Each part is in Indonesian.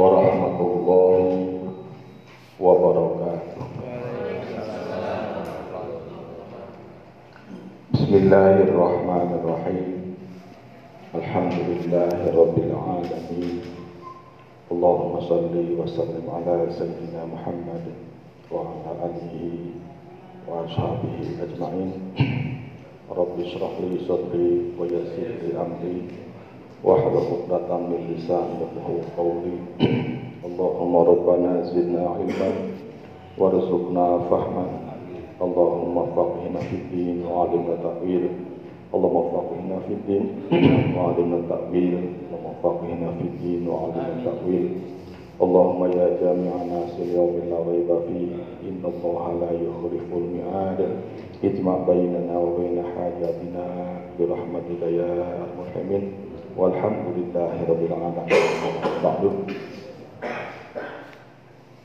warahmatullahi wabarakatuh. Bismillahirrahmanirrahim. Alhamdulillahi rabbil alamin. Allahumma salli wa sallim ala sayyidina Muhammad wa ala alihi wa ashabihi ajma'in. Rabbi shrah li sadri wa yassir li amri واحلل عقدة من لساني يفقهوا قولي اللهم ربنا زدنا علما وارزقنا فهما اللهم فقهنا في الدين وعلمنا تأويل اللهم فقهنا في الدين وعلمنا التأويل اللهم فقهنا في الدين وعلمنا التأويل اللهم يا جامع الناس اليوم لا ريب فيه إن الله لا يخلف الميعاد اجمع بيننا وبين حاجاتنا برحمتك يا المرحمين Walhamdulillahirabbil.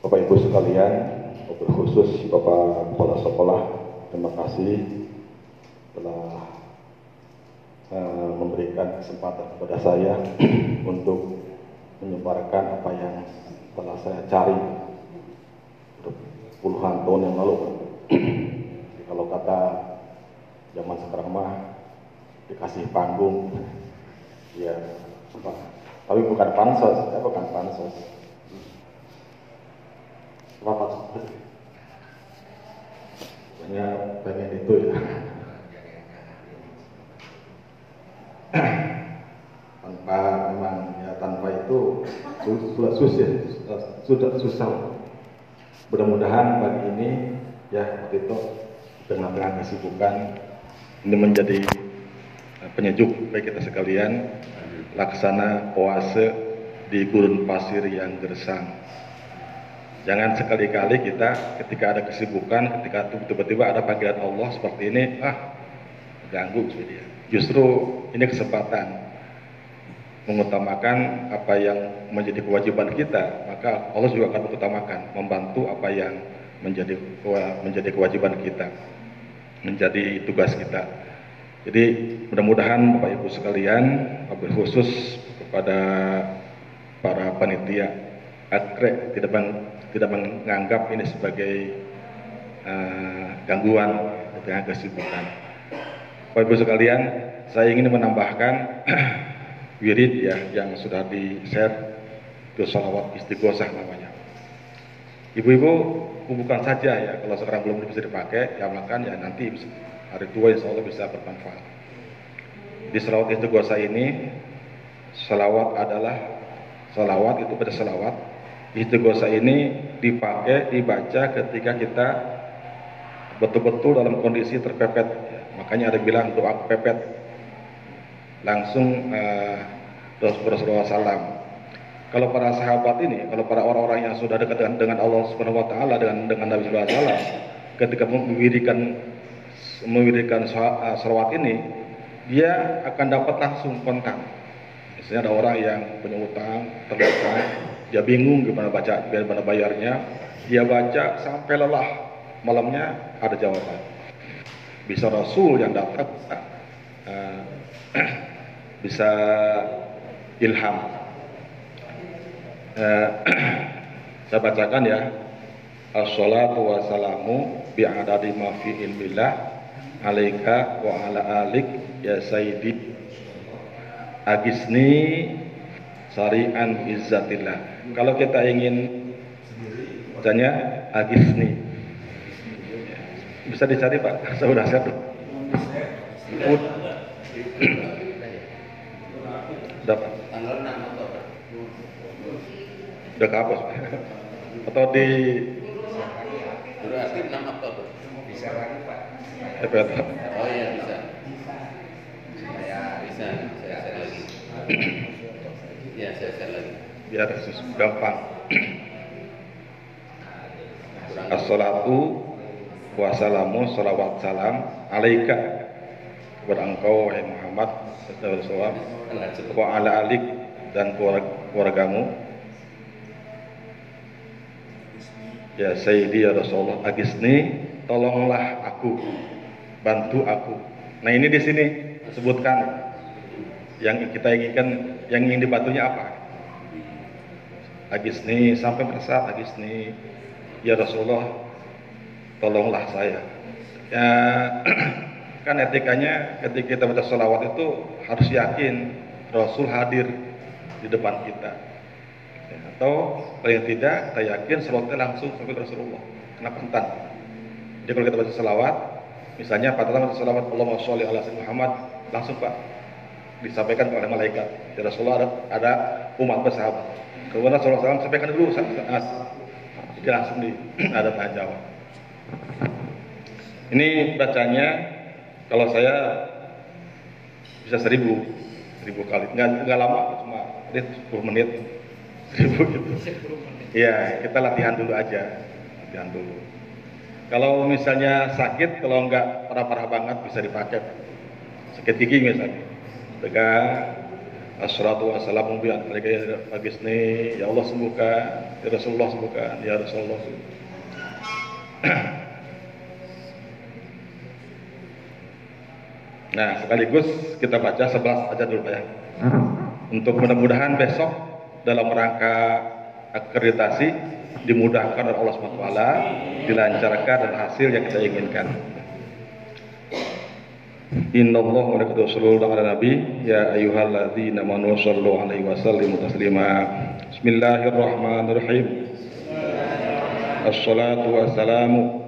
Bapak Ibu sekalian, khusus Bapak Kepala Sekolah, terima kasih telah uh, memberikan kesempatan kepada saya untuk menyebarkan apa yang telah saya cari puluhan tahun yang lalu. Kalau kata zaman sekarang mah dikasih panggung ya apa? Tapi bukan pansos. Ya bukan pansos. Apa hanya pengen itu ya. Tanpa memang ya tanpa itu sudah susah sudah susah. Mudah-mudahan pagi ini ya waktu itu dengan dengan kesibukan ini menjadi penyejuk bagi kita sekalian laksana oase di gurun pasir yang gersang. Jangan sekali-kali kita ketika ada kesibukan, ketika tiba-tiba ada panggilan Allah seperti ini, ah ganggu. Justru ini kesempatan mengutamakan apa yang menjadi kewajiban kita, maka Allah juga akan mengutamakan, membantu apa yang menjadi menjadi kewajiban kita, menjadi tugas kita. Jadi mudah-mudahan Bapak Ibu sekalian, wabil khusus kepada para panitia akrek tidak meng, tidak menganggap ini sebagai uh, gangguan dengan kesibukan. Bapak Ibu sekalian, saya ingin menambahkan wirid ya yang sudah di-share itu salawat istighosah namanya. Ibu-ibu bukan saja ya kalau sekarang belum bisa dipakai, ya makan ya nanti hari tua insya Allah bisa bermanfaat. Di selawat itu kuasa ini, selawat adalah selawat itu pada selawat. Itu kuasa ini dipakai, dibaca ketika kita betul-betul dalam kondisi terpepet. Makanya ada bilang doa kepepet. Langsung uh, Rasulullah SAW. Kalau para sahabat ini, kalau para orang-orang yang sudah dekat dengan, dengan Allah Subhanahu Wa Taala dengan dengan Nabi Sallallahu Alaihi Wasallam, ketika mewirikan mewirikan salawat ini, dia akan dapat langsung kontak. Misalnya ada orang yang punya utang, terutang, dia bingung gimana baca, gimana bayarnya, dia baca sampai lelah, malamnya ada jawaban. Bisa Rasul yang dapat, uh, bisa ilham. Uh, saya bacakan ya. Assalatu wassalamu bi'adadi ma fi alaika wa ala alik ya sayyidi agisni sari'an izzatillah. Kalau kita ingin bacanya agisni. Bisa dicari pak? Saya udah siap dapat tanggal 6 Oktober. Udah kehapus? Atau di durasi 6 Oktober. Bisa lagi pak Oh iya bisa. Saya bisa, saya share lagi. ya saya share lagi. Biar gampang. Assalatu wassalamu salawat salam alaika kepada engkau wahai Muhammad sallallahu wa ala alik dan keluargamu ya Sayyidi ya Rasulullah agisni tolonglah aku bantu aku. Nah ini di sini sebutkan yang kita inginkan, yang ingin dibantunya apa? Agisni sampai merasa Agisni ya Rasulullah tolonglah saya. Ya kan etikanya ketika kita baca salawat itu harus yakin Rasul hadir di depan kita. Ya, atau paling tidak kita yakin salawatnya langsung sampai Rasulullah. Kenapa entar jadi kalau kita baca salawat misalnya Pak baca salawat Allahumma sholli ala Muhammad langsung Pak disampaikan oleh malaikat. Ya Rasulullah ada, ada umat bersahabat. Kemudian Rasulullah SAW sampaikan dulu saat jadi langsung di ada tanya jawab. Ini bacanya kalau saya bisa seribu seribu kali. Nggak nggak lama cuma ini 10 menit. Seribu gitu. Ya kita latihan dulu aja. Latihan dulu kalau misalnya sakit kalau nggak parah-parah banget bisa dipakai. Sakit gigi misalnya. Tegak. Assalatu wassalamu bi alaika ya Ya Allah sembuhkan. Ya Rasulullah sembuhkan. Ya Rasulullah Nah sekaligus kita baca sebelas aja dulu ya. Untuk mudah-mudahan besok dalam rangka akreditasi dimudahkan oleh Allah SWT dilancarkan dan hasil yang kita inginkan. Inna Allah wa sallallahu ala nabi. Ya ayyuhalladzina amanu sallu alaihi wa sallimu taslima. Bismillahirrahmanirrahim. Assalatu wassalamu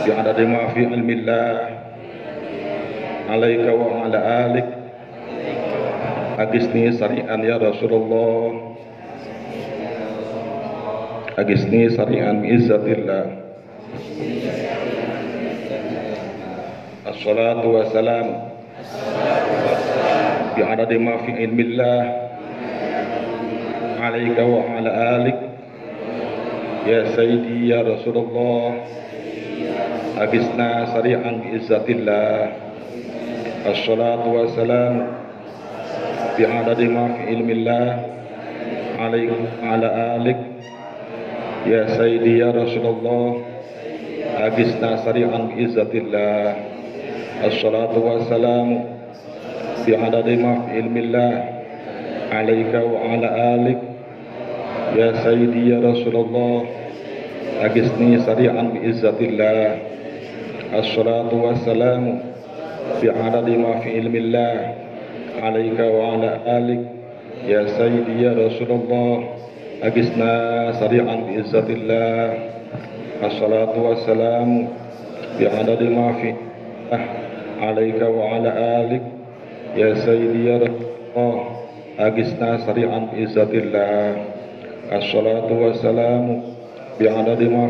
bi adadi ma fi ilmillah. Alaika wa ala alik. Agisni sari'an ya Rasulullah Agisni sari'an bi izzatillah الصلاة والسلام بعدد ما في علم الله عليك وعلى آلك يا سيدي يا رسول الله أبسنا سريعا بإزة الله الصلاة والسلام بعدد ما في علم الله عليك وعلى آلك يا سيدي يا رسول الله أبسنا سريعا بإزة الله. الصلاة والسلام بعدد ما علم الله. عليك وعلى آلك. يا سيدي يا رسول الله أجسني سريعا بإزة الله. الصلاة والسلام بعدد ما في علم الله. عليك وعلى آلك. يا سيدي يا رسول الله أجسنا سريعا بإزة الله. الصلاة والسلام بعدد ما في. عليك وعلى آلك. يا سيدي يا رسول الله أجسنا سريعا بإزة الله. الصلاة والسلام بعدد ما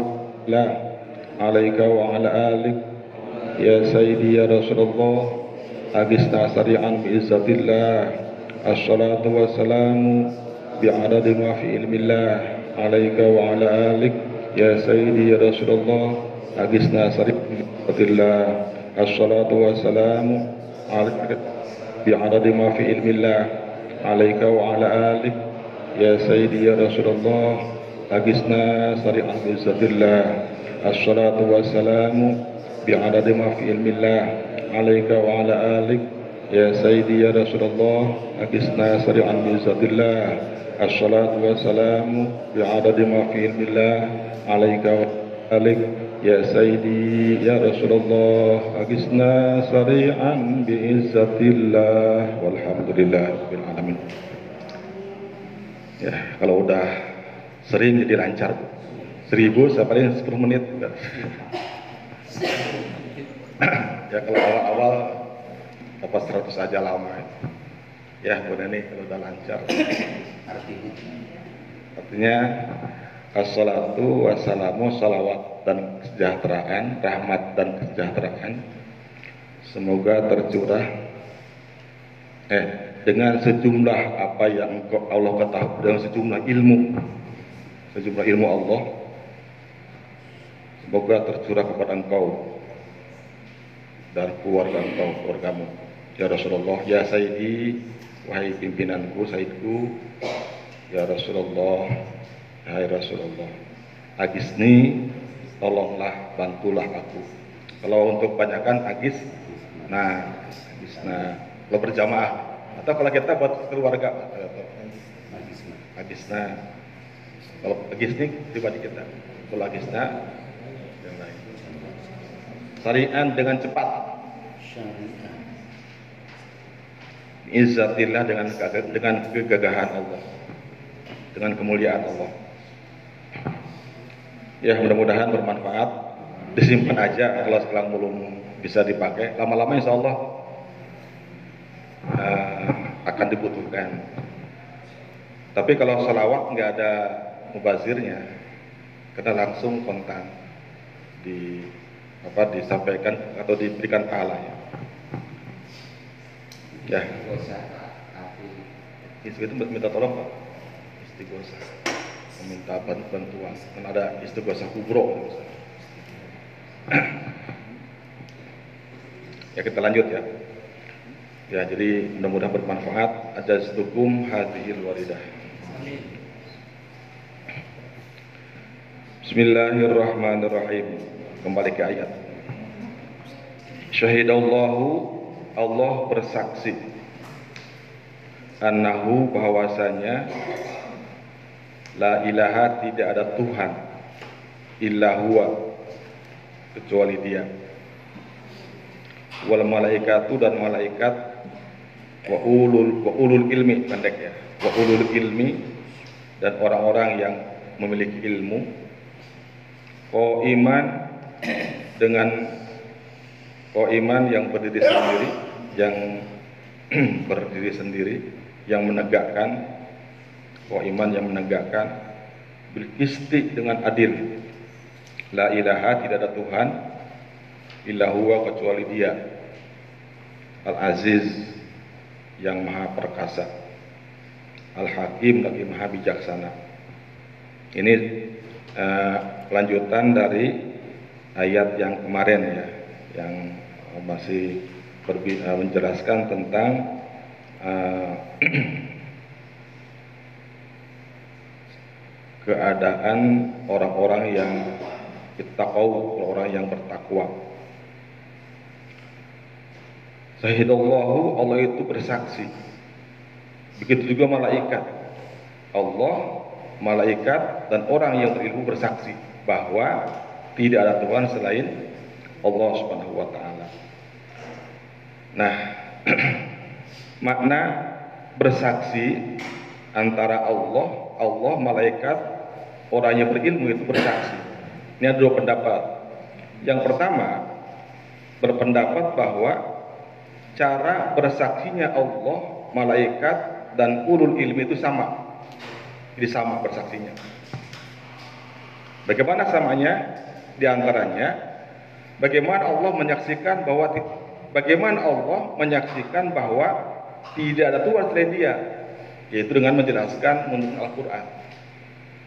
لا عليك وعلى آلك. يا سيدي يا رسول الله أجسنا سريعا بإزة الله. الصلاة والسلام بعدد ما في علم الله. عليك وعلى آلك. يا سيدي يا رسول الله. أجسنا بإزة الله. الصلاة والسلام عليك. بعدد ما في علم الله. عليك وعلى آلك. يا سيدي يا رسول الله. أجسنا سريعا بعزة الله. الصلاة والسلام بعدد ما في علم الله. عليك وعلى آلك. يا سيدي يا رسول الله أجسنا سريعا بعزة الله الصلاة والسلام بعدد ما في علم الله عليك وعلى آلك يا سيدي يا رسول الله أجسنا سريعا بعزة الله والحمد لله رب العالمين ya kalau udah sering jadi lancar seribu saya paling 10 menit ya kalau awal-awal apa 100 aja lama. Ya Bu Nani kalau udah lancar. Artinya? Assalatu wassalamu salawat dan kesejahteraan, rahmat dan kesejahteraan. Semoga tercurah. Eh dengan sejumlah apa yang Allah ketahui dengan sejumlah ilmu. Sejumlah ilmu Allah. Semoga tercurah kepada engkau dan keluarga engkau keluargamu ya Rasulullah ya Sayyidi wahai pimpinanku Sayyidku ya Rasulullah Hai Rasulullah Agisni tolonglah bantulah aku kalau untuk banyakkan agis nah agis nah kalau berjamaah atau kalau kita buat keluarga Agisna. Kalau Agisni pribadi kita. Kalau Agisna yang lain. Sarian dengan cepat. Izzatillah dengan dengan kegagahan Allah. Dengan kemuliaan Allah. Ya mudah-mudahan bermanfaat. Disimpan aja kalau sekarang belum bisa dipakai. Lama-lama insya Allah uh, akan dibutuhkan. Tapi kalau salawat nggak ada mubazirnya, kita langsung kontan di apa disampaikan atau diberikan pahalanya. Ya. Tapi Itu minta tolong Pak. Istighosa. Meminta ban- bantuan. Kan ada istighosa kubro ya kita lanjut ya. Ya, jadi mudah-mudahan bermanfaat. Ada setukum hadhil waridah. Bismillahirrahmanirrahim. Kembali ke ayat. Syahidallahu Allah bersaksi annahu bahwasanya la ilaha tidak ada Tuhan illa huwa kecuali dia. Wal malaikatu dan malaikat wa ulul wa ulul ilmi pendek ya. Wa ulul ilmi dan orang-orang yang memiliki ilmu. Iman dengan iman yang berdiri sendiri yang berdiri sendiri yang menegakkan iman yang menegakkan bil dengan adil. La ilaha tidak ada Tuhan illa huwa kecuali dia. Al aziz yang maha perkasa. Al hakim lagi maha bijaksana. Ini eh, lanjutan dari ayat yang kemarin ya yang masih menjelaskan tentang eh, keadaan orang-orang yang ittaqau, orang yang bertakwa. Sahidallahu Allah itu bersaksi. Begitu juga malaikat. Allah, malaikat dan orang yang berilmu bersaksi bahwa tidak ada Tuhan selain Allah Subhanahu wa taala. Nah, makna bersaksi antara Allah, Allah, malaikat, orang yang berilmu itu bersaksi. Ini ada dua pendapat. Yang pertama, berpendapat bahwa cara bersaksinya Allah, malaikat, dan ulul ilmi itu sama. Jadi sama bersaksinya. Bagaimana samanya? Di antaranya, bagaimana Allah menyaksikan bahwa bagaimana Allah menyaksikan bahwa tidak ada Tuhan selain Dia, yaitu dengan menjelaskan menurut Al-Quran.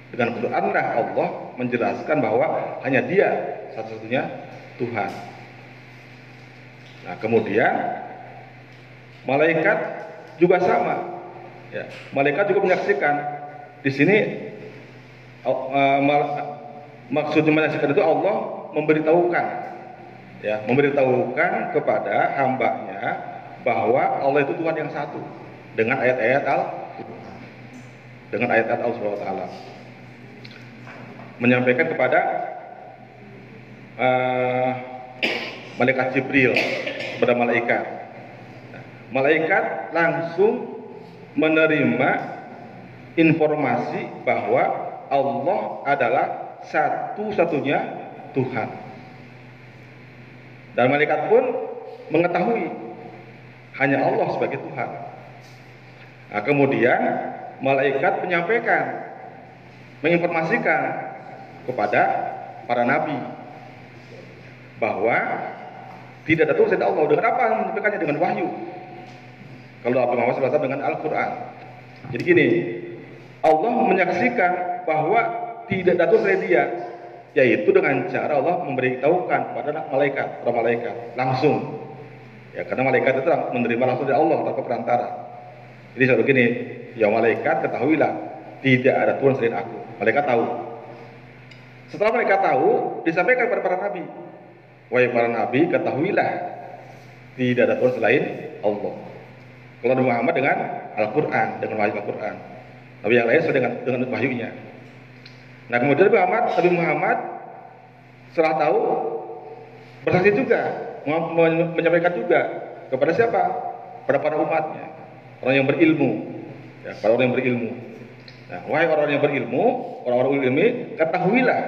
Dengan Quranlah Allah menjelaskan bahwa hanya Dia satu-satunya Tuhan. Nah, kemudian malaikat juga sama. Ya, malaikat juga menyaksikan. Di sini uh, maksudnya menyaksikan itu Allah memberitahukan, ya, memberitahukan kepada hambanya bahwa Allah itu Tuhan yang satu dengan ayat-ayat al dengan ayat-ayat Allah Subhanahu menyampaikan kepada uh, malaikat Jibril kepada malaikat. Malaikat langsung menerima informasi bahwa Allah adalah satu-satunya Tuhan. Dan malaikat pun mengetahui hanya Allah sebagai Tuhan. Nah, kemudian malaikat menyampaikan, menginformasikan kepada para nabi bahwa tidak ada Tuhan Allah. Dengan apa? Menyampaikannya dengan wahyu. Kalau Nabi Muhammad SAW dengan Al-Quran. Jadi gini, Allah menyaksikan bahwa tidak ada Tuhan Dia, yaitu dengan cara Allah memberitahukan kepada malaikat, para malaikat langsung. Ya, karena malaikat itu menerima langsung dari Allah tanpa perantara. Jadi saya begini, ya malaikat ketahuilah tidak ada Tuhan selain aku. Malaikat tahu. Setelah mereka tahu, disampaikan kepada para nabi. Wahai para nabi, ketahuilah tidak ada Tuhan selain Allah. Kalau Muhammad dengan Al-Quran, dengan wahyu Al-Quran. Nabi yang lain dengan dengan wahyunya. Nah kemudian Muhammad, Nabi Muhammad setelah tahu bersaksi juga, menyampaikan juga kepada siapa? Pada para umatnya, orang yang berilmu, ya, para orang yang berilmu. Nah, wahai orang yang berilmu, orang-orang ilmi, ketahuilah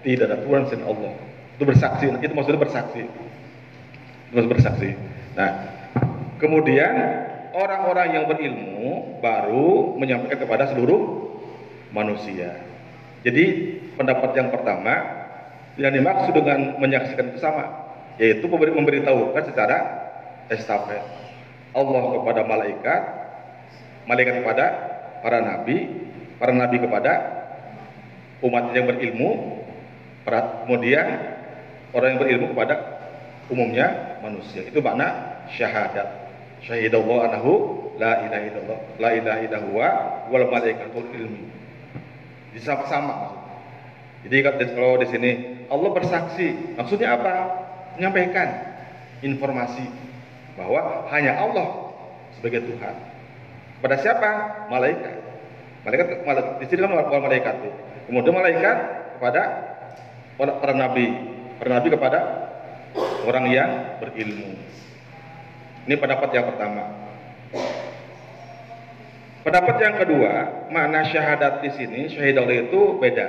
tidak ada Tuhan selain Allah. Itu bersaksi, itu maksudnya bersaksi. Itu maksudnya bersaksi. Nah, kemudian orang-orang yang berilmu baru menyampaikan kepada seluruh manusia. Jadi pendapat yang pertama yang dimaksud dengan menyaksikan itu sama, yaitu memberi memberitahukan secara estafet. Allah kepada malaikat, malaikat kepada para nabi, para nabi kepada umat yang berilmu, kemudian orang yang berilmu kepada umumnya manusia. Itu makna syahadat syahidallahu anahu la ilaha illallah la ilaha illallah wal malaikatul ilmi sama-sama jadi kalau di sini Allah bersaksi. Maksudnya apa? Menyampaikan informasi bahwa hanya Allah sebagai Tuhan. Kepada siapa? Malaikat. Malaikat, malaikat di sini kan malaikat itu kemudian malaikat kepada para nabi. Para nabi kepada orang yang berilmu. Ini pendapat yang pertama. Pendapat yang kedua, makna syahadat di sini, syahid Allah itu beda.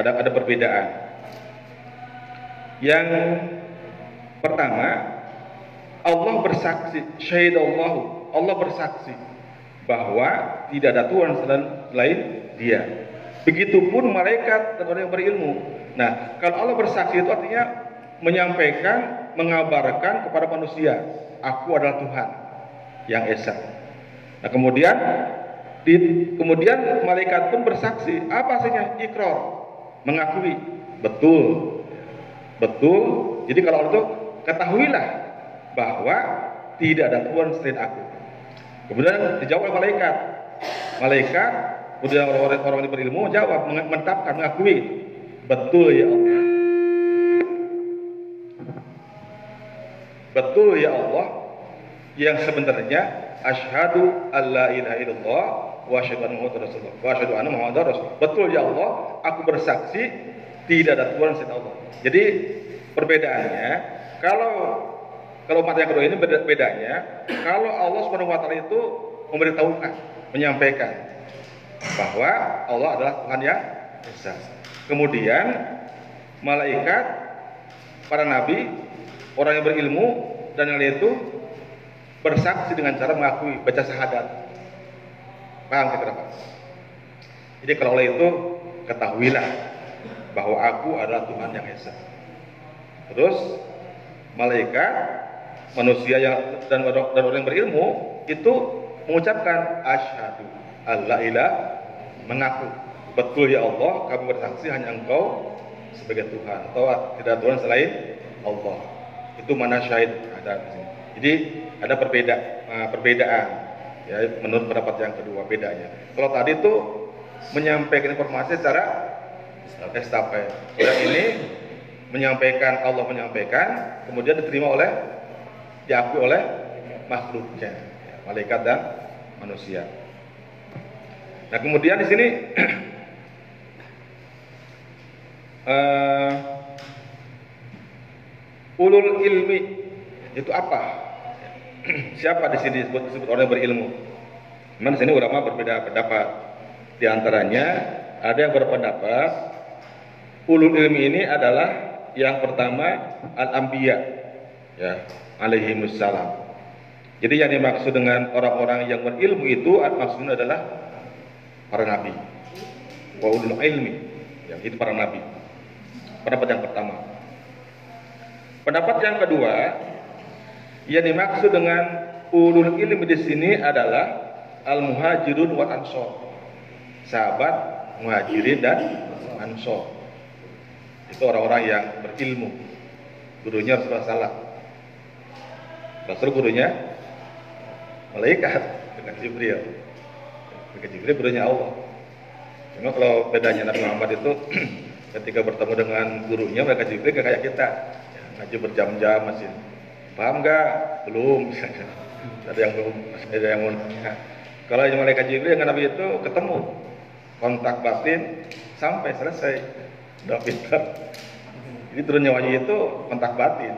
Ada ada perbedaan. Yang pertama, Allah bersaksi, syahid Allah, bersaksi bahwa tidak ada Tuhan selain Dia. Begitupun malaikat dan orang yang berilmu. Nah, kalau Allah bersaksi itu artinya menyampaikan, mengabarkan kepada manusia, aku adalah Tuhan yang esa. Nah kemudian di, kemudian malaikat pun bersaksi, apa hasilnya? Ikrar, mengakui, betul, betul. Jadi kalau itu ketahuilah bahwa tidak ada Tuhan selain aku. Kemudian dijawab oleh malaikat, malaikat kemudian orang-orang yang berilmu menjawab, mentapkan, mengakui, betul ya Allah. betul ya Allah yang sebenarnya asyhadu alla ilaha illallah wa asyhadu anna muhammadar rasulullah. Wa asyhadu anna muhammadar rasul betul ya Allah aku bersaksi tidak ada Tuhan selain Allah. Jadi perbedaannya kalau kalau umat yang kedua ini bedanya kalau Allah Subhanahu wa taala itu memberitahukan menyampaikan bahwa Allah adalah Tuhan yang esa. Kemudian malaikat para nabi orang yang berilmu dan yang lain itu bersaksi dengan cara mengakui baca syahadat. Paham kita Pak? Jadi kalau oleh itu ketahuilah bahwa aku adalah Tuhan yang Esa. Terus malaikat, manusia yang dan dan orang yang berilmu itu mengucapkan asyhadu alla ilah mengaku betul ya Allah kami bersaksi hanya engkau sebagai Tuhan atau tidak Tuhan selain Allah itu mana syahid ada di sini. Jadi ada perbeda uh, perbedaan ya menurut pendapat yang kedua bedanya. Kalau tadi itu menyampaikan informasi secara estafet. Yang ini menyampaikan Allah menyampaikan kemudian diterima oleh diakui oleh makhluknya ya, malaikat dan manusia. Nah kemudian di sini uh, ulul ilmi itu apa? Siapa di sini disebut, disebut orang yang berilmu? Memang di sini ulama berbeda pendapat. Di antaranya ada yang berpendapat ulul ilmi ini adalah yang pertama al-anbiya ya alaihi wassalam. Jadi yang dimaksud dengan orang-orang yang berilmu itu maksudnya adalah para nabi. Wa ulul ilmi, ya, itu para nabi. Pendapat yang pertama. Pendapat yang kedua, yang dimaksud dengan ulul ilmi di sini adalah al muhajirun wa ansor. Sahabat muhajirin dan ansor. Itu orang-orang yang berilmu. Gurunya Rasulullah salah. Rasul gurunya malaikat dengan Jibril. Dengan Jibril gurunya Allah. Cuma kalau bedanya Nabi Muhammad itu ketika bertemu dengan gurunya mereka Jibril kayak kita ngaji berjam-jam masih paham nggak belum misalnya ada yang belum ada yang mau nanya Kalau malaikat Jibril dengan Nabi itu ketemu kontak batin sampai selesai. Udah pintar. Jadi turunnya wahyu itu kontak batin,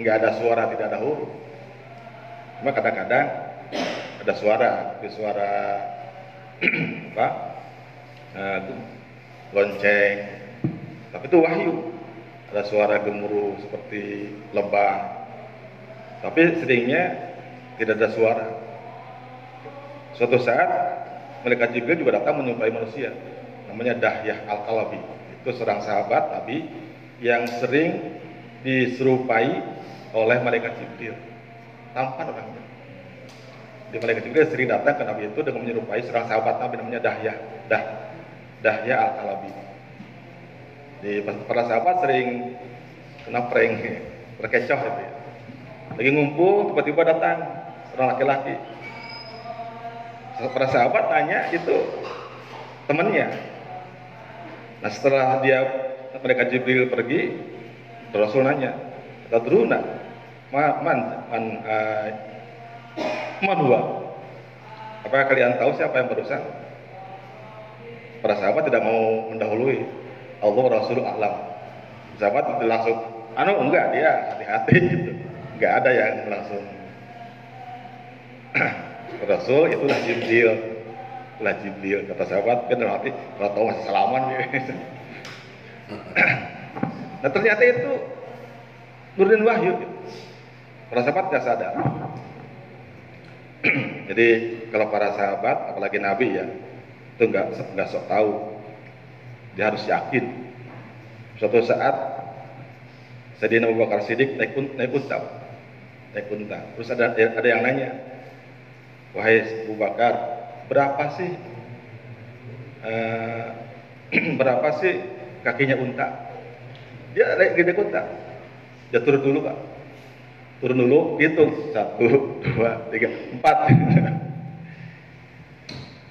nggak ada suara, tidak ada huruf. Cuma kadang-kadang ada suara, di suara apa? Nah, lonceng. Tapi itu wahyu. Ada suara gemuruh seperti lebah. Tapi seringnya tidak ada suara. Suatu saat malaikat Jibril juga datang menyerupai manusia. Namanya Dahyah Al-Kalabi. Itu seorang sahabat Nabi yang sering diserupai oleh malaikat Jibril. Tampan orangnya. Di malaikat Jibril sering datang ke Nabi itu dengan menyerupai seorang sahabat Nabi namanya Dahyah. Dah, Dahya Al-Kalabi. Di para sahabat sering kena prank, terkecoh gitu ya. Lagi ngumpul, tiba-tiba datang seorang laki-laki. Para sahabat tanya itu temannya. Nah setelah dia mereka Jibril pergi, Rasul nanya, Tadruna, man, man, man, uh, man huwa? Apakah kalian tahu siapa yang berusaha? Para sahabat tidak mau mendahului. Allah Rasul alam. Sahabat langsung, anu enggak dia hati-hati gitu. Enggak ada yang langsung. Rasul itulah Jibril. Itulah Jibril kata sahabat kan dalam hati tahu masih salaman gitu. nah ternyata itu nurunin wahyu. Para sahabat tidak sadar. Jadi kalau para sahabat, apalagi Nabi ya, itu nggak nggak sok tahu. Dia harus yakin. Suatu saat Sayyidina Abu Bakar Siddiq naik, naik unta, naik unta. Terus ada ada yang nanya, wahai Abu Bakar, berapa sih uh, berapa sih kakinya unta? Dia naik gede unta. Dia turun dulu pak. Turun dulu, hitung. Satu, dua, tiga, empat.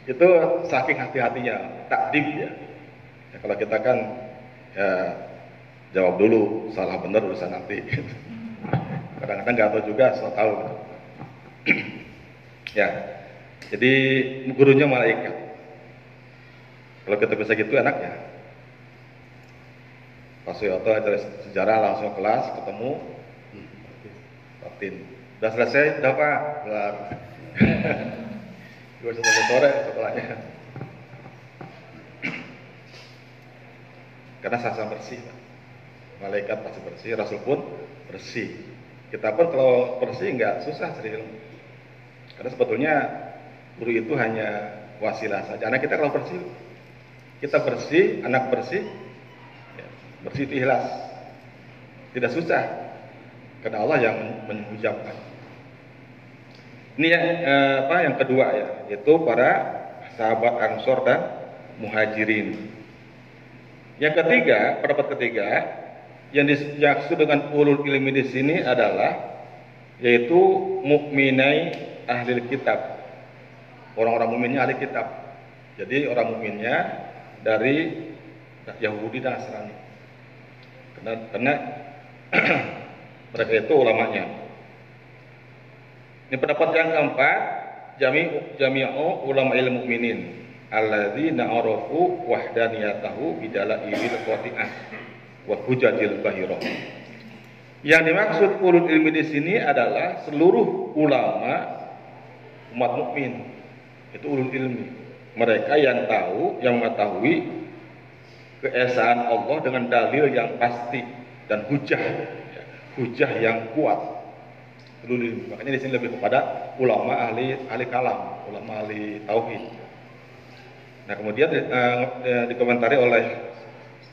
itu saking hati-hatinya, takdim ya. ya. Kalau kita kan ya jawab dulu, salah benar urusan nanti. Kadang-kadang nggak tahu juga, so tahu. ya, jadi gurunya malaikat. Kalau kita bisa gitu enak ya. Pak Suyoto ajar sejarah langsung kelas ketemu batin. Udah selesai, udah Pak, kelar. Dua sampai sore sekolahnya. Karena sasa bersih. Malaikat pasti bersih, Rasul pun bersih. Kita pun kalau bersih nggak susah ilmu. Karena sebetulnya guru itu hanya wasilah saja. Anak kita kalau bersih, kita bersih, anak bersih, ya, bersih itu ikhlas. Tidak susah, karena Allah yang mengucapkan. Ini ya, eh, apa yang kedua ya, yaitu para sahabat Ansor dan Muhajirin. Yang ketiga, pendapat ketiga, yang dimaksud dengan ulul ilmi di sini adalah yaitu mukminai ahli kitab. Orang-orang mukminnya ahli kitab. Jadi orang mukminnya dari Yahudi dan Nasrani. Karena, karena mereka itu ulamanya. Ini pendapat yang keempat, jami jami'u ulama ilmu mukminin alladzina arafu wahdaniyatahu bidala ibil qati'ah wa hujajil bahirah. Yang dimaksud ulul ilmi di sini adalah seluruh ulama umat mukmin. Itu ulul ilmi. Mereka yang tahu, yang mengetahui keesaan Allah dengan dalil yang pasti dan hujah, hujah yang kuat. Ulul ilmi. Makanya di sini lebih kepada ulama ahli ahli kalam, ulama ahli tauhid. Nah kemudian uh, dikomentari oleh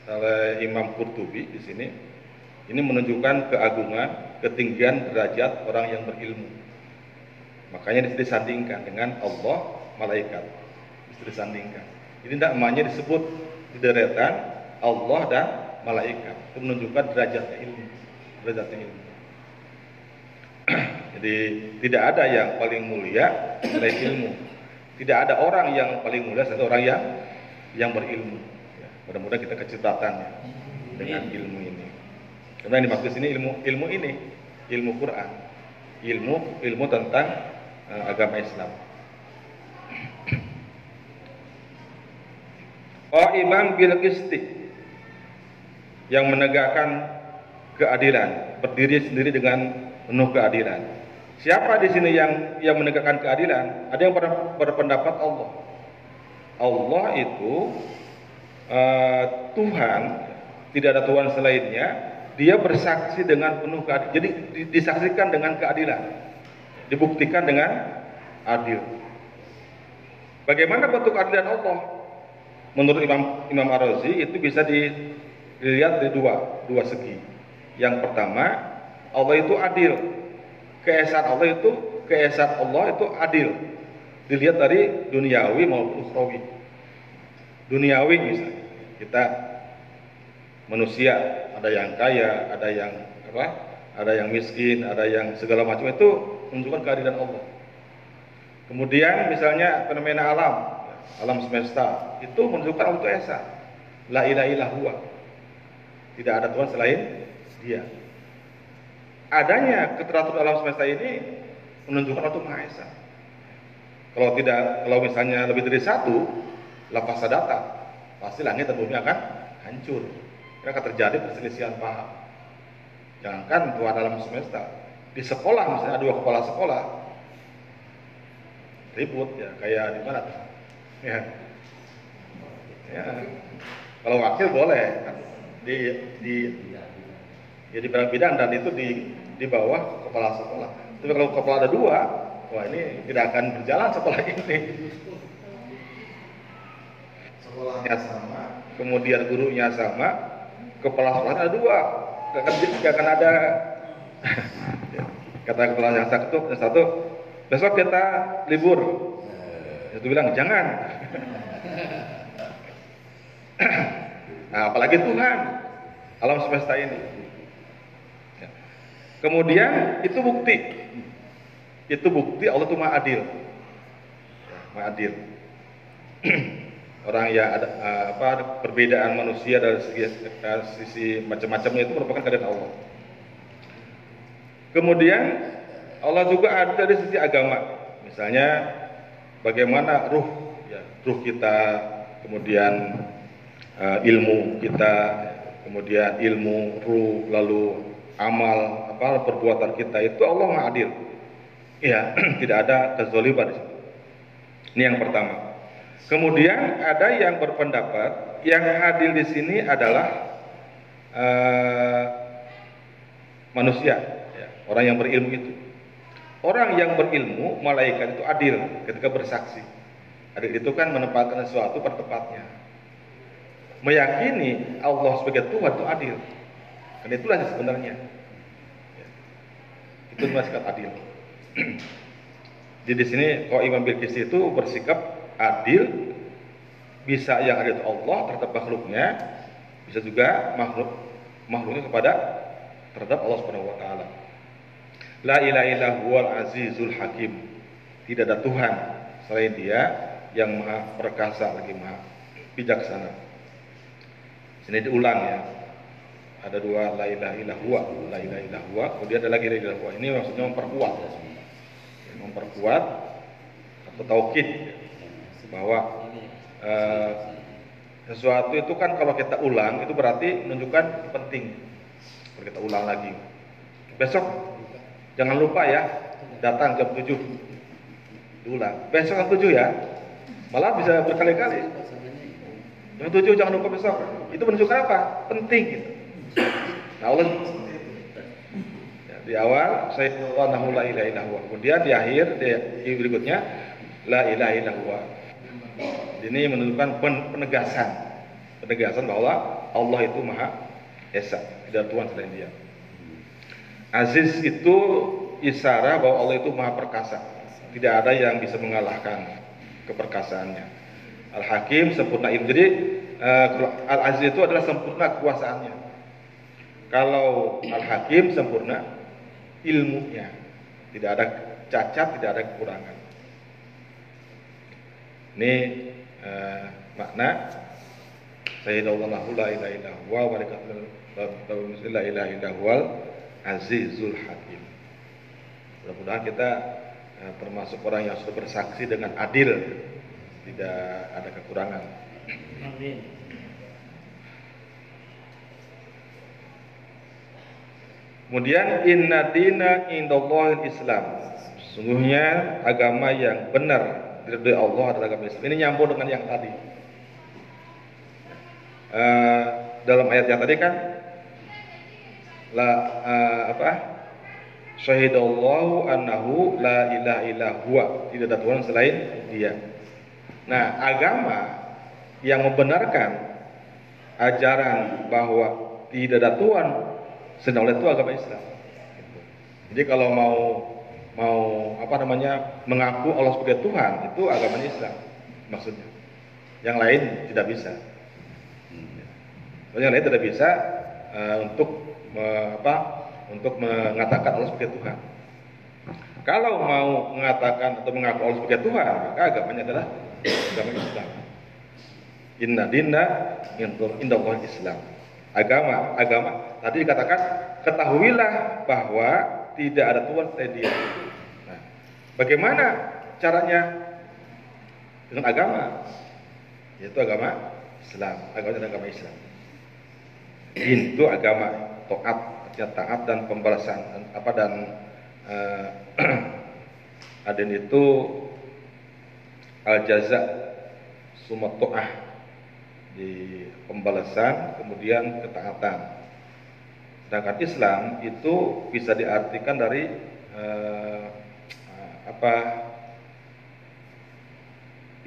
oleh Imam Qurtubi di sini ini menunjukkan keagungan, ketinggian derajat orang yang berilmu. Makanya disandingkan dengan Allah, malaikat. Disandingkan. Ini tidak namanya disebut di deretan Allah dan malaikat. Itu menunjukkan derajatnya ilmu, derajatnya ilmu. Jadi tidak ada yang paling mulia selain ilmu. Tidak ada orang yang paling mulia satu orang yang yang berilmu mudah-mudahan kita kecitakan ya, dengan ilmu ini karena ini dimaksud sini ilmu ilmu ini ilmu Quran ilmu ilmu tentang uh, agama Islam Oh imam bil kisti yang menegakkan keadilan, berdiri sendiri dengan penuh keadilan. Siapa di sini yang yang menegakkan keadilan? Ada yang berpendapat Allah. Allah itu uh, Tuhan, tidak ada Tuhan selainnya. Dia bersaksi dengan penuh keadilan. Jadi disaksikan dengan keadilan, dibuktikan dengan adil. Bagaimana bentuk keadilan Allah? Menurut Imam Imam Ar-Razi itu bisa dilihat di dua dua segi. Yang pertama, Allah itu adil. Keesaan Allah itu keesaan Allah itu adil. Dilihat dari duniawi maupun ukhrawi. Duniawi misalnya, kita manusia, ada yang kaya, ada yang apa? Ada yang miskin, ada yang segala macam itu menunjukkan keadilan Allah. Kemudian misalnya fenomena alam, alam semesta, itu menunjukkan Allah itu esa. La ilaha illallah. Tidak ada Tuhan selain Dia adanya keteraturan alam semesta ini menunjukkan Allah Maha Esa. Kalau tidak, kalau misalnya lebih dari satu, lapas data, pasti langit dan bumi akan hancur. Karena akan terjadi perselisihan paham. Jangankan Tuhan alam semesta, di sekolah misalnya dua kepala sekolah ribut ya kayak di mana? Ya. ya. Kalau wakil boleh kan di di ya di bidang-bidang dan itu di di bawah kepala sekolah. Tapi kalau kepala ada dua, wah ini tidak akan berjalan sekolah ini. Sekolahnya sama, kemudian gurunya sama, kepala sekolahnya ada dua, gak akan, gak akan ada. Kata kepala yang satu, yang satu, besok kita libur. Itu bilang jangan. nah, apalagi Tuhan alam semesta ini. Kemudian itu bukti. Itu bukti Allah itu maha adil. Maha adil. Orang yang ada apa perbedaan manusia dari segi, sisi macam-macamnya itu merupakan keadaan Allah. Kemudian Allah juga ada dari sisi agama. Misalnya bagaimana ruh ya, ruh kita, kemudian uh, ilmu kita, kemudian ilmu ruh lalu amal apa perbuatan kita itu Allah adil. Ya, tidak ada kezaliman. Ini yang pertama. Kemudian ada yang berpendapat yang adil di sini adalah uh, manusia, ya, orang yang berilmu itu. Orang yang berilmu, malaikat itu adil ketika bersaksi. Adil itu kan menempatkan sesuatu pada tempatnya. Meyakini Allah sebagai Tuhan itu adil. Dan itulah sebenarnya. Itu bersikap adil. Jadi di sini kalau Imam Bilqis itu bersikap adil, bisa yang adil Allah terhadap makhluknya, bisa juga makhluk makhluknya kepada terhadap Allah Subhanahu wa taala. La ilaha illa azizul hakim. Tidak ada Tuhan selain Dia yang maha perkasa lagi maha bijaksana. Sini diulang ya ada dua la ilaha illallah la ilaha illallah kemudian ada lagi la ilaha ini maksudnya memperkuat memperkuat atau taukid bahwa uh, sesuatu itu kan kalau kita ulang itu berarti menunjukkan penting. Kalau kita ulang lagi. Besok jangan lupa ya datang jam 7 diulang. Besok jam 7 ya. Malah bisa berkali-kali. Jam 7 jangan lupa besok. Itu menunjukkan apa? Penting gitu. Nah Allah ya, di awal saya nahu la ilaha illallah. Kemudian di akhir di berikutnya la ilaha illallah. Ini menunjukkan penegasan penegasan bahwa Allah itu maha esa, tidak Tuhan selain Dia. Aziz itu isara bahwa Allah itu maha perkasa. Tidak ada yang bisa mengalahkan keperkasaannya. Al-Hakim sempurna ilmu. Jadi uh, Al-Aziz itu adalah sempurna kekuasaannya. Kalau al-hakim sempurna ilmunya, tidak ada cacat, tidak ada kekurangan. Ini uh, makna Sayyidallahu la ilaha illa huwa wa la ilaha illa huwal azizul hakim. Mudah-mudahan kita uh, termasuk orang yang sudah bersaksi dengan adil, tidak ada kekurangan. Amin. Kemudian inna dina indallahil Islam. Sungguhnya agama yang benar dari Allah adalah agama Islam. Ini nyambung dengan yang tadi. Uh, dalam ayat yang tadi kan la uh, apa? Syahidallahu annahu la ilaha illa. Tidak ada Tuhan selain Dia. Nah, agama yang membenarkan ajaran bahwa tidak ada Tuhan oleh itu agama Islam. Jadi kalau mau mau apa namanya mengaku Allah sebagai Tuhan itu agama Islam maksudnya. Yang lain tidak bisa. Yang lain tidak bisa uh, untuk me, apa untuk mengatakan Allah sebagai Tuhan. Kalau mau mengatakan atau mengaku Allah sebagai Tuhan, maka agamanya adalah agama Islam. Inna dinna indah Islam agama agama tadi dikatakan ketahuilah bahwa tidak ada Tuhan selain Dia. Bagaimana caranya dengan agama? Yaitu agama Islam, agama dan agama Islam. Din itu agama taat, artinya taat dan pembalasan apa dan uh, adin itu al jaza sumatoah di pembalasan kemudian ketaatan. Sedangkan Islam itu bisa diartikan dari eh, apa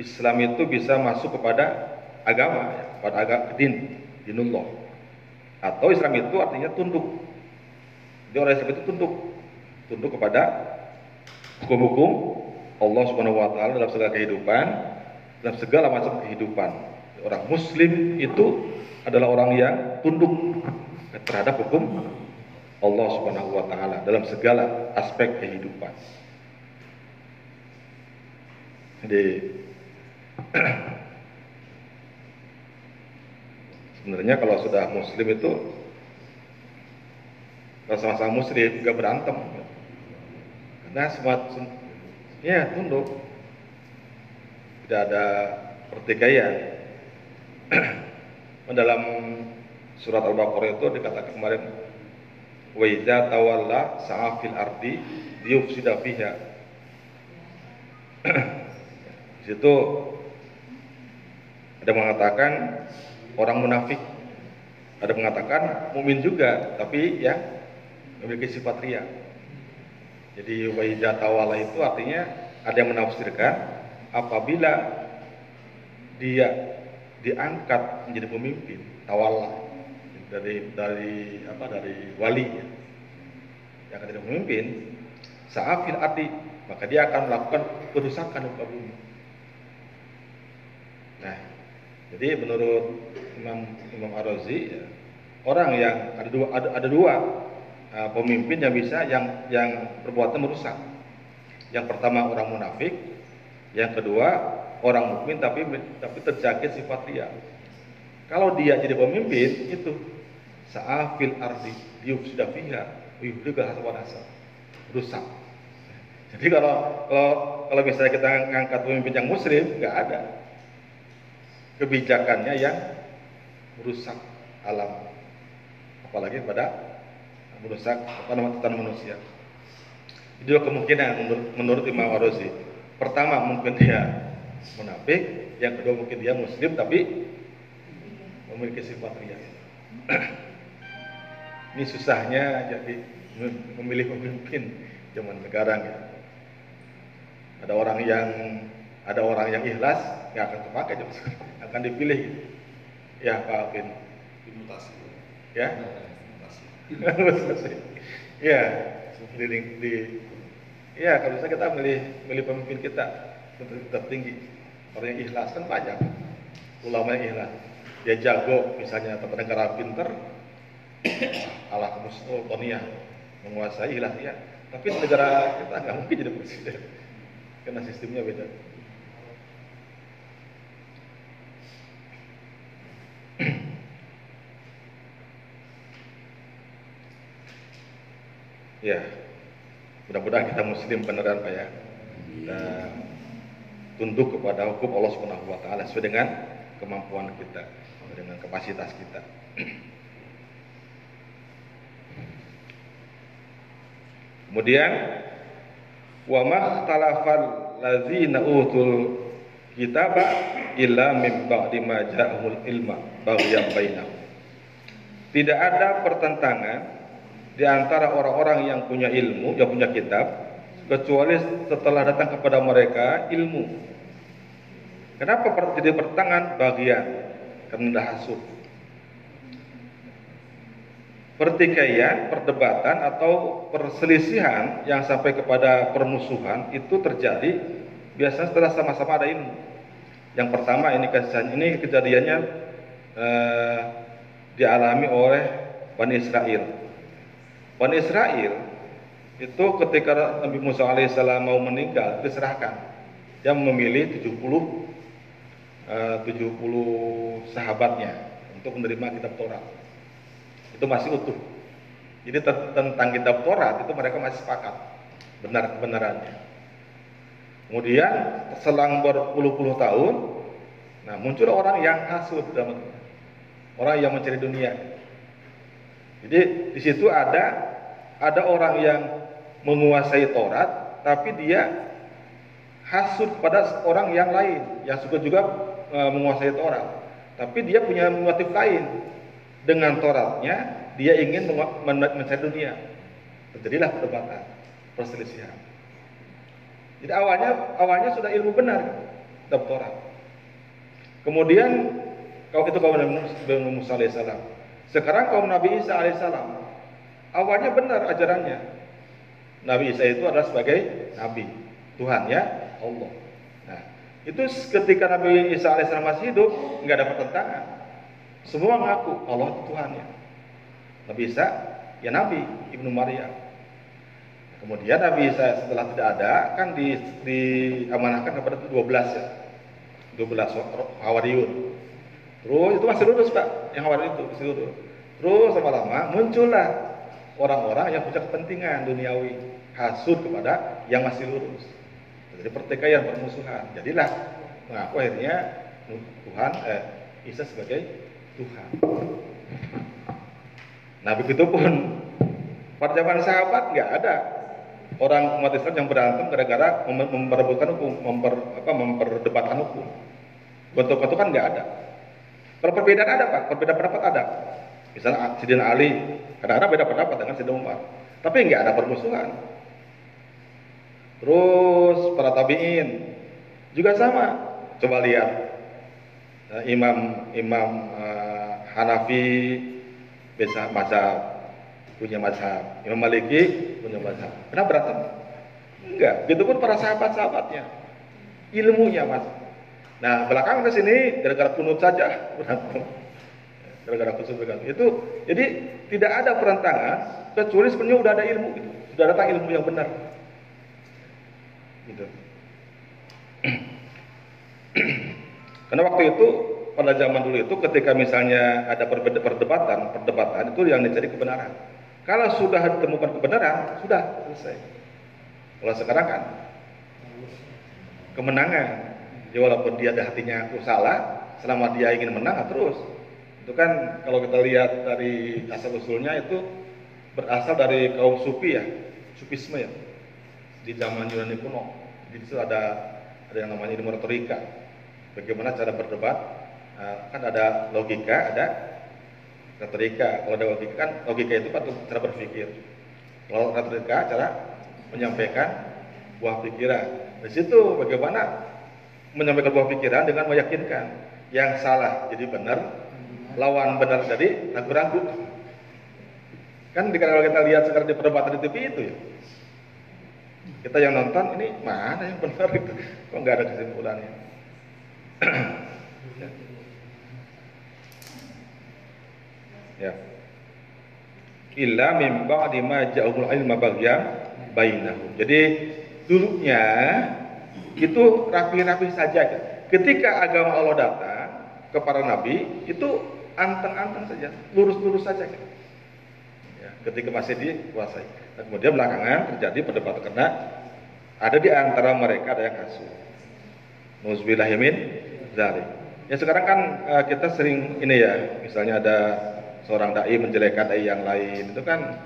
Islam itu bisa masuk kepada agama, ya, kepada agama din, dinullah. Atau Islam itu artinya tunduk. Jadi orang Islam itu tunduk, tunduk kepada hukum-hukum Allah Subhanahu wa taala dalam segala kehidupan, dalam segala macam kehidupan orang muslim itu adalah orang yang tunduk terhadap hukum Allah Subhanahu wa taala dalam segala aspek kehidupan. Jadi sebenarnya kalau sudah muslim itu sama-sama muslim gak berantem. Karena semua ya tunduk. Tidak ada pertikaian. Dalam surat Al-Baqarah itu dikatakan kemarin wa idza tawalla sa'afil ardi liyufsida fiha. Di situ ada mengatakan orang munafik, ada mengatakan mukmin juga, tapi ya memiliki sifat ria. Jadi wa idza tawalla itu artinya ada yang menafsirkan apabila dia diangkat menjadi pemimpin tawalla dari dari apa dari wali ya. yang akan jadi pemimpin saafil arti maka dia akan melakukan kerusakan muka bumi nah jadi menurut Imam Imam Ar-Razi ya, orang yang ada dua ada, ada dua uh, pemimpin yang bisa yang yang perbuatan merusak yang pertama orang munafik yang kedua orang mukmin tapi tapi terjaga sifat dia. Kalau dia jadi pemimpin itu sa'afil ardi sudah fiha juga hasawanasa rusak. Jadi kalau kalau kalau misalnya kita ngangkat pemimpin yang muslim nggak ada kebijakannya yang merusak alam apalagi pada merusak apa namanya manusia. Itu kemungkinan menurut, menurut Imam Warozi. Pertama mungkin dia munafik, yang kedua mungkin dia muslim tapi memiliki sifat ria. Ini susahnya jadi memilih pemimpin zaman sekarang ya. Ada orang yang ada orang yang ikhlas nggak akan terpakai sekarang, akan dipilih gitu. Ya Pak Alvin. Dimutasi. Ya. Mutasi. ya, di, di ya kalau bisa kita milih milih pemimpin kita tertinggi orang yang ikhlas kan banyak ulama yang ikhlas dia jago misalnya tata negara pinter ala Tonia menguasai ikhlas dia tapi negara kita nggak mungkin jadi presiden karena sistemnya beda ya mudah-mudahan kita muslim beneran pak ya dan tunduk kepada hukum Allah Subhanahu wa taala sesuai dengan kemampuan kita, dengan kapasitas kita. Kemudian wa makhtalafal ladzina utul kitaba illa min ba'di ma ja'ahul ilma baghyan bainahum. Tidak ada pertentangan di antara orang-orang yang punya ilmu, yang punya kitab kecuali setelah datang kepada mereka ilmu. Kenapa jadi pertentangan bagian? Karena hasud pertikaian, perdebatan atau perselisihan yang sampai kepada permusuhan itu terjadi biasanya setelah sama-sama ada ilmu. Yang pertama ini kejadian ini kejadiannya eh, dialami oleh Bani Israel. Bani Israel itu ketika Nabi Musa alaihissalam mau meninggal diserahkan. Dia memilih 70 eh, 70 sahabatnya untuk menerima kitab Taurat itu masih utuh. Jadi tentang kitab Taurat itu mereka masih sepakat benar kebenarannya. Kemudian selang berpuluh-puluh tahun, nah muncul orang yang dalam orang yang mencari dunia. Jadi di situ ada ada orang yang menguasai Taurat, tapi dia hasud kepada orang yang lain yang suka juga e, menguasai Taurat, tapi dia punya motif lain dengan Tauratnya dia ingin mencari dunia. Terjadilah perdebatan, perselisihan. Jadi awalnya awalnya sudah ilmu benar dalam Taurat. Kemudian kalau itu kaum Nabi Musa alaihissalam. Sekarang kaum Nabi Isa alaihissalam. Awalnya benar ajarannya. Nabi Isa itu adalah sebagai nabi, Tuhan ya Allah. Nah, itu ketika Nabi Isa alaihissalam masih hidup, nggak ada pertentangan semua mengaku Allah itu Tuhannya. Nabi Isa ya Nabi Ibnu Maryam. Kemudian Nabi Isa setelah tidak ada kan di, diamanahkan kepada 12 ya. 12 Hawariyun. Terus itu masih lurus Pak, yang Hawariyun itu masih lurus. Terus lama-lama muncullah orang-orang yang punya kepentingan duniawi hasud kepada yang masih lurus. Jadi pertikaian, permusuhan. Jadilah mengaku akhirnya Tuhan eh, Isa sebagai Tuhan. Nah begitu pun pada zaman sahabat nggak ada orang umat Islam yang berantem gara-gara memperebutkan hukum, memper, apa, memperdebatkan hukum. Bentuk-bentuk kan nggak ada. Kalau perbedaan ada pak, perbedaan pendapat ada. Misalnya Sidin Ali, kadang-kadang beda pendapat dengan Sidin Umar. Tapi nggak ada permusuhan. Terus para tabiin juga sama. Coba lihat uh, imam imam uh, Hanafi bisa mazhab punya mazhab. Imam Maliki punya mazhab. Kenapa berantem? Enggak. Gitu pun para sahabat-sahabatnya. Ilmunya mas. Nah belakang ke sini gara-gara kunut saja berantem gara-gara kunut berantem itu jadi tidak ada perantangan kecuali sebenarnya sudah ada ilmu gitu. sudah datang ilmu yang benar gitu Karena waktu itu pada zaman dulu itu ketika misalnya ada perdebatan, perdebatan itu yang dicari kebenaran. Kalau sudah ditemukan kebenaran, sudah selesai. Kalau sekarang kan kemenangan. Jadi walaupun dia ada hatinya aku salah, selama dia ingin menang terus. Itu kan kalau kita lihat dari asal usulnya itu berasal dari kaum sufi ya, sufisme ya. Di zaman Yunani kuno. Jadi itu ada ada yang namanya ilmu retorika. Bagaimana cara berdebat? Nah, kan ada logika ada retorika. Kalau ada logika kan logika itu patut cara berpikir. Kalau retorika cara menyampaikan buah pikiran. Di situ bagaimana menyampaikan buah pikiran dengan meyakinkan yang salah. Jadi benar lawan benar jadi ragu-ragu kan kalau kita lihat sekarang di perdebatan di TV itu ya kita yang nonton ini mana yang benar itu kok nggak ada kesimpulannya ya. Illa min ba'di ma ja'ul ilma baghya bainahum. Jadi dulunya itu rapi-rapi saja. Ketika agama Allah datang kepada nabi itu anteng-anteng saja, lurus-lurus saja. Ya, ketika masih dikuasai. Dan kemudian belakangan terjadi perdebatan karena ada di antara mereka ada yang kasut. Nuzubillahimin zalik. Ya sekarang kan uh, kita sering ini ya, misalnya ada seorang dai menjelekkan dai yang lain, itu kan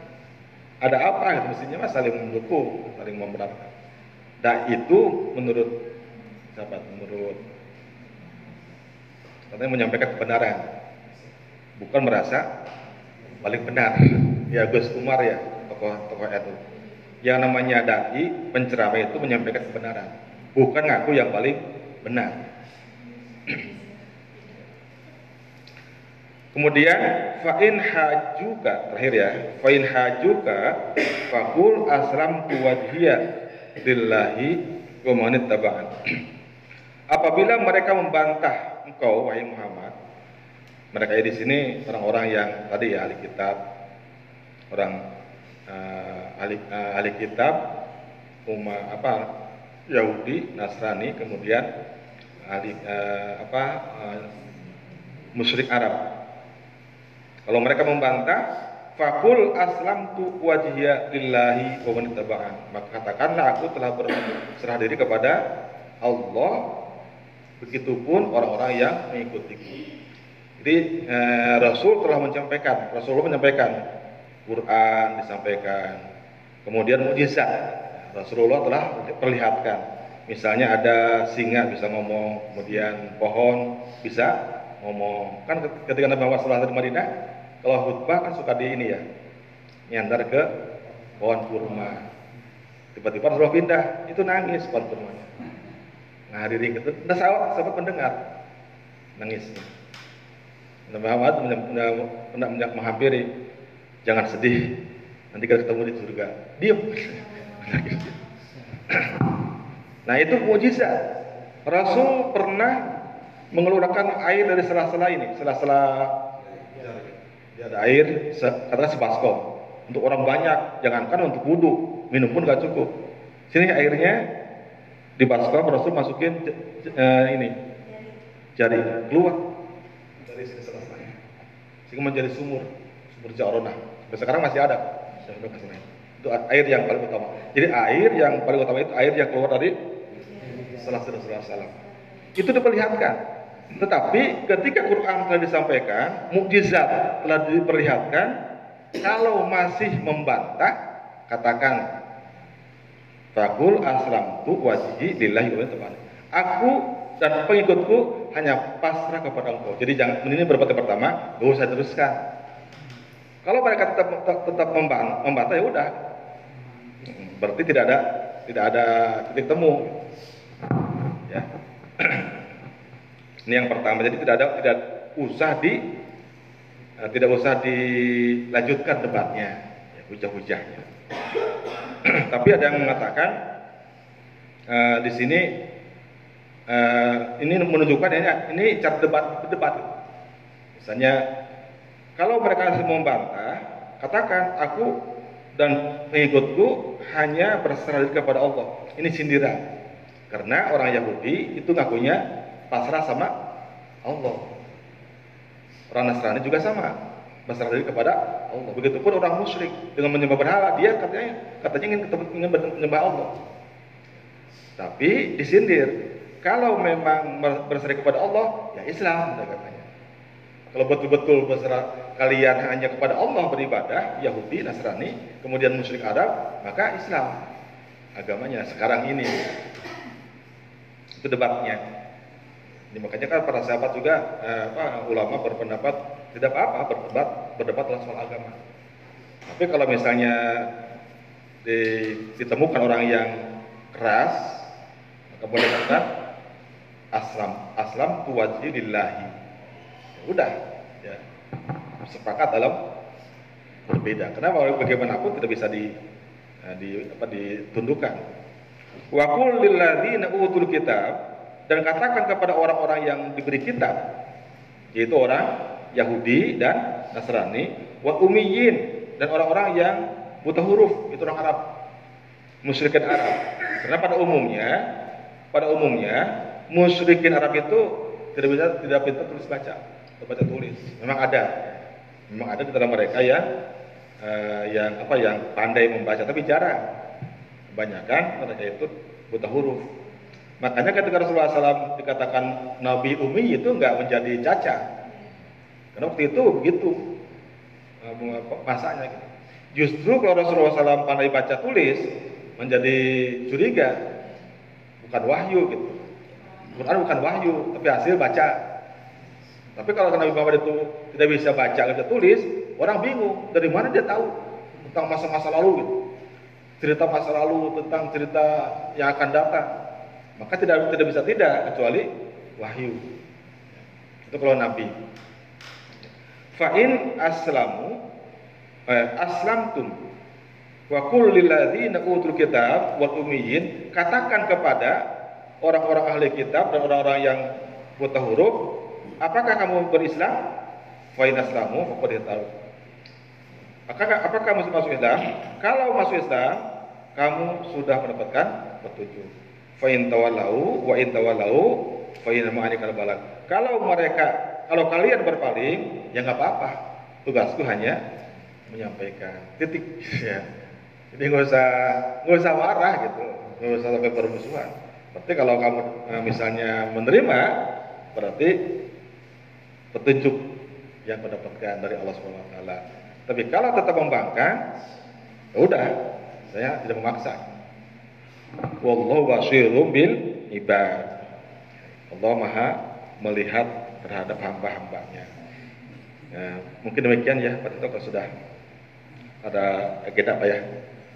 ada apa gitu mestinya mas saling mendukung, saling membenarkan. Dai itu menurut siapa? Menurut katanya menyampaikan kebenaran, bukan merasa paling benar. Ya Gus Umar ya, tokoh-tokoh itu. Yang namanya dai, penceramah itu menyampaikan kebenaran, bukan ngaku yang paling benar. Kemudian fa'in hajuka terakhir ya fa'in hajuka fakul aslam tuwadhiya lillahi wa manit tabaan. Apabila mereka membantah engkau wahai Muhammad, mereka di sini orang-orang yang tadi ya ahli kitab, orang uh, ahli, uh, ahli kitab, umat apa Yahudi, Nasrani, kemudian ahli uh, apa uh, musyrik Arab kalau mereka membantah, fakul aslam tu wajhiya lillahi wa. Maka katakanlah aku telah berserah diri kepada Allah. Begitupun orang-orang yang mengikutiku. Jadi eh, Rasul telah menyampaikan, Rasulullah menyampaikan Quran disampaikan, kemudian mujizat Rasulullah telah perlihatkan. Misalnya ada singa bisa ngomong, kemudian pohon bisa ngomong. Kan ketika Nabi Muhammad SAW di Madinah, kalau khutbah kan suka di ini ya, nyandar ke pohon kurma. Tiba-tiba Rasulullah pindah, itu nangis pohon kurmanya. Nah, diri itu, nah sahabat, sahabat mendengar, nangis. Muhammad pernah menghampiri, jangan sedih, nanti kita ketemu di surga. Diam. Nah itu mujizat. Rasul pernah mengeluarkan air dari sela-sela ini, sela-sela ada air katakan sebaskom. Untuk orang banyak jangankan untuk wudhu. Minum pun gak cukup. Sini airnya di baskom Rasul masukin uh, ini. Jari keluar. Dari sehingga menjadi sumur sumur jarona sampai sekarang masih ada itu air yang paling utama jadi air yang paling utama itu air yang keluar dari salah salah itu diperlihatkan tetapi ketika Quran telah disampaikan, mukjizat telah diperlihatkan, kalau masih membantah, katakan Fakul aslam tu wajihi lillahi wa. Aku dan pengikutku hanya pasrah kepada engkau. Jadi jangan ini berbuat pertama, gak usah teruskan. Kalau mereka tetap tetap, tetap membantah ya udah. Berarti tidak ada tidak ada titik temu. Ya. Ini yang pertama. Jadi tidak ada tidak usah di uh, tidak usah dilanjutkan debatnya, ya, hujah-hujahnya. Tapi ada yang mengatakan uh, di sini uh, ini menunjukkan ya, ini cara debat debat. Misalnya kalau mereka membantah, katakan aku dan pengikutku hanya berserah diri kepada Allah. Ini sindiran. Karena orang Yahudi itu ngakunya pasrah sama Allah. Orang Nasrani juga sama, pasrah diri kepada Allah. Begitupun orang musyrik dengan menyembah berhala, dia katanya katanya ingin ingin menyembah Allah. Tapi disindir, kalau memang berserah kepada Allah, ya Islam katanya. Kalau betul-betul berserah kalian hanya kepada Allah beribadah, Yahudi, Nasrani, kemudian musyrik Arab, maka Islam agamanya sekarang ini. Itu debatnya. Ini makanya kan para sahabat juga eh, ulama berpendapat tidak apa-apa berdebat berdebat soal agama. Tapi kalau misalnya ditemukan orang yang keras, maka boleh kata aslam aslam tuwaji lillahi. Ya udah, ya sepakat dalam berbeda. Kenapa bagaimanapun tidak bisa di, eh, di apa ditundukkan. Wa qul lil ladzina utul kitab dan katakan kepada orang-orang yang diberi kitab yaitu orang Yahudi dan Nasrani wa umiyyin dan orang-orang yang buta huruf itu orang Arab musyrikin Arab karena pada umumnya pada umumnya musyrikin Arab itu tidak bisa tidak pintar tulis baca atau baca tulis memang ada memang ada di antara mereka yang uh, yang apa yang pandai membaca tapi jarang kebanyakan mereka itu buta huruf Makanya ketika Rasulullah SAW dikatakan Nabi Umi itu nggak menjadi cacat. Karena waktu itu begitu eh, masanya. Gitu. Justru kalau Rasulullah SAW pandai baca tulis menjadi curiga, bukan wahyu gitu. Quran bukan wahyu, tapi hasil baca. Tapi kalau Nabi Muhammad itu tidak bisa baca, tidak tulis, orang bingung dari mana dia tahu tentang masa-masa lalu gitu. Cerita masa lalu tentang cerita yang akan datang. Maka tidak tidak bisa tidak kecuali wahyu. Itu kalau Nabi. Fa'in aslamu eh, aslamtum wa qul lil ladzina utul kitab wal ummiyin katakan kepada orang-orang ahli kitab dan orang-orang yang buta huruf apakah kamu berislam fa in aslamu faqad tahu apakah apakah kamu masuk Islam kalau masuk Islam kamu sudah mendapatkan petunjuk fa in tawallau wa in tawallau fa in balak kalau mereka kalau kalian berpaling, ya nggak apa-apa. Tugasku hanya menyampaikan. Titik. Ya. Jadi nggak usah nggak usah marah gitu, nggak usah sampai permusuhan. Berarti kalau kamu eh, misalnya menerima, berarti petunjuk yang mendapatkan dari Allah Subhanahu Wa Taala. Tapi kalau tetap membangkang, ya udah, saya tidak memaksa. Wallahu basirun bil ibad. Allah Maha melihat terhadap hamba-hambanya. Ya, mungkin demikian ya Pak Tito kalau sudah ada agenda Pak ya.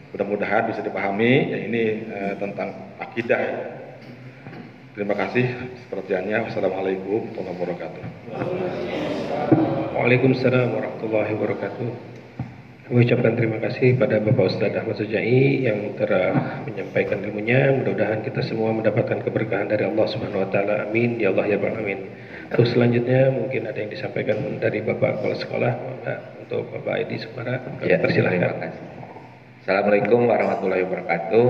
Mudah-mudahan bisa dipahami ya ini eh, tentang akidah. Terima kasih perhatiannya. Wassalamualaikum warahmatullahi wabarakatuh. Waalaikumsalam warahmatullahi wabarakatuh. Kami ucapkan terima kasih pada Bapak Ustadz Ahmad Sujai yang telah menyampaikan ilmunya. Mudah-mudahan kita semua mendapatkan keberkahan dari Allah Subhanahu wa taala. Amin ya Allah ya Rabbal alamin. Terus selanjutnya mungkin ada yang disampaikan dari Bapak Kepala Sekolah untuk Bapak Edi Sukara. Ya, persilahkan. Assalamualaikum warahmatullahi wabarakatuh.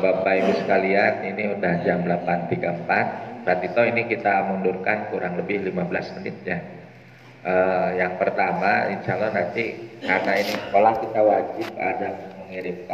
Bapak Ibu sekalian, ini udah jam 8.34. Berarti toh ini kita mundurkan kurang lebih 15 menit ya. Uh, yang pertama, insya Allah nanti karena ini sekolah kita wajib ada mengirimkan